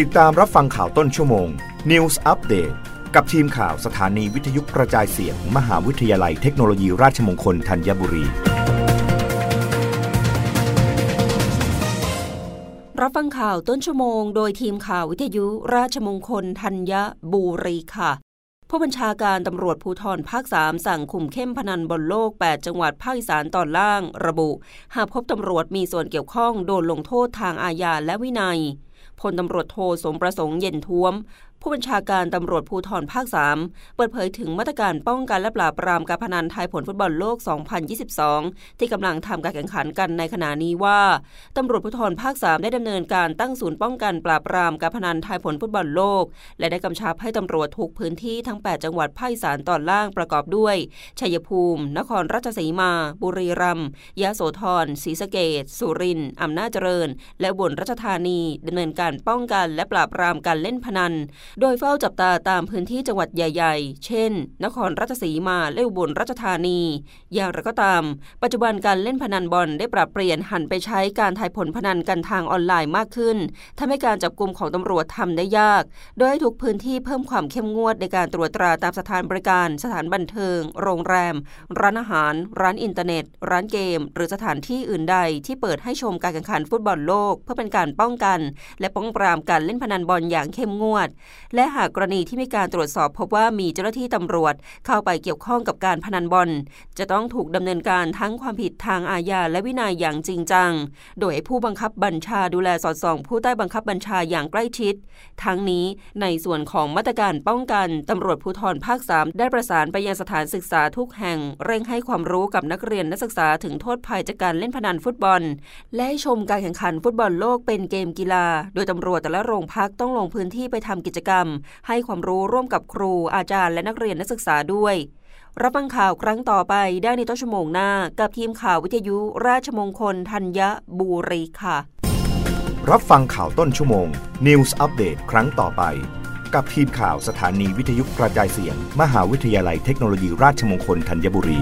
ติดตามรับฟังข่าวต้นชั่วโมง News Update กับทีมข่าวสถานีวิทยุกระจายเสียงมหาวิทยาลัยเทคโนโลยีราชมงคลธัญบุรี รับฟังข่าวต้นชั่วโมง โดยทีมข่าววิทยุราชมงคลธัญบุรีค่ะ ผู้บัญชาการตำรวจภูธรภาค 3 สั่งคุมเข้มพนันบนโลก 8 จังหวัดภาคอีสานตอนล่าง ระบุ หากพบตำรวจมีส่วนเกี่ยวข้องโดนลงโทษทางอาญาและวินัย พลตำรวจโทสมประสงค์เย็นท้วม ผู้บัญชาการตำรวจภูธรภาค 3 เปิดเผยถึงมาตรการป้องกันและปราบปรามการพนันทายผลฟุตบอลโลก 2022 ที่กำลังทำการแข่งขันกันในขณะนี้ว่าตำรวจภูธรภาค 3 ได้ดำเนินการตั้งศูนย์ป้องกันปราบปรามการพนันทายผลฟุตบอลโลก และได้กำชับให้ตำรวจทุกพื้นที่ทั้ง 8 จังหวัดภาคอีสานตอนล่างประกอบด้วยชัยภูมิ นครราชสีมา บุรีรัมย์ยะโสธรศรีสะเกษสุรินทร์อำนาจเจริญ และอุบลราชธานีดำเนินการป้องกันและปราบปรามการเล่นพนัน โดยเฝ้าจับตาตามพื้นที่จังหวัดใหญ่ ๆ เช่น นครราชสีมาและอุบลราชธานี อย่างไรก็ตาม ปัจจุบันการเล่นพนันบอลได้ปรับเปลี่ยนหันไปใช้การทายผลพนันกันทางออนไลน์มากขึ้นทำให้การจับกลุ่มของตำรวจทำได้ยาก โดยให้ทุกพื้นที่เพิ่มความเข้มงวดในการตรวจตราตามสถานบริการ สถานบันเทิง โรงแรม ร้านอาหาร ร้านอินเทอร์เน็ต ร้านเกม หรือสถานที่อื่นใดที่เปิดให้ชมการแข่งขันฟุตบอลโลก เพื่อเป็นการป้องกันและป้องปรามการเล่นพนันบอลอย่างเข้มงวด และหากกรณีที่มีการตรวจสอบพบว่ามีเจ้าหน้าที่ตำรวจ เข้าไปเกี่ยวข้องกับการพนันบอล จะต้องถูกดำเนินการทั้งความผิดทางอาญาและวินัยอย่างจริงจัง โดยให้ผู้บังคับบัญชาดูแลสอดส่อง ผู้ใต้บังคับบัญชาอย่างใกล้ชิด ทั้งนี้ในส่วนของมาตรการป้องกันตำรวจภูธรภาค 3 ได้ประสานไปยังสถานศึกษาทุกแห่ง เร่งให้ความรู้กับนักเรียนนักศึกษาถึงโทษภัยจากการเล่นพนันฟุตบอล และชมการแข่งขันฟุตบอลโลกเป็นเกมกีฬาโดยตำรวจแต่ละโรงพักต้องลงพื้นที่ไปทำกิจกรรม ให้ความรู้ร่วมกับครู อาจารย์และนักเรียนนักศึกษาด้วย รับฟังข่าวครั้งต่อไปได้ในต้นชั่วโมงหน้า กับทีมข่าววิทยุ ราชมงคลธัญบุรีค่ะ รับฟังข่าวต้นชั่วโมง News อัปเดตครั้งต่อไป กับทีมข่าวสถานีวิทยุกระจายเสียง มหาวิทยาลัยเทคโนโลยีราชมงคลธัญบุรี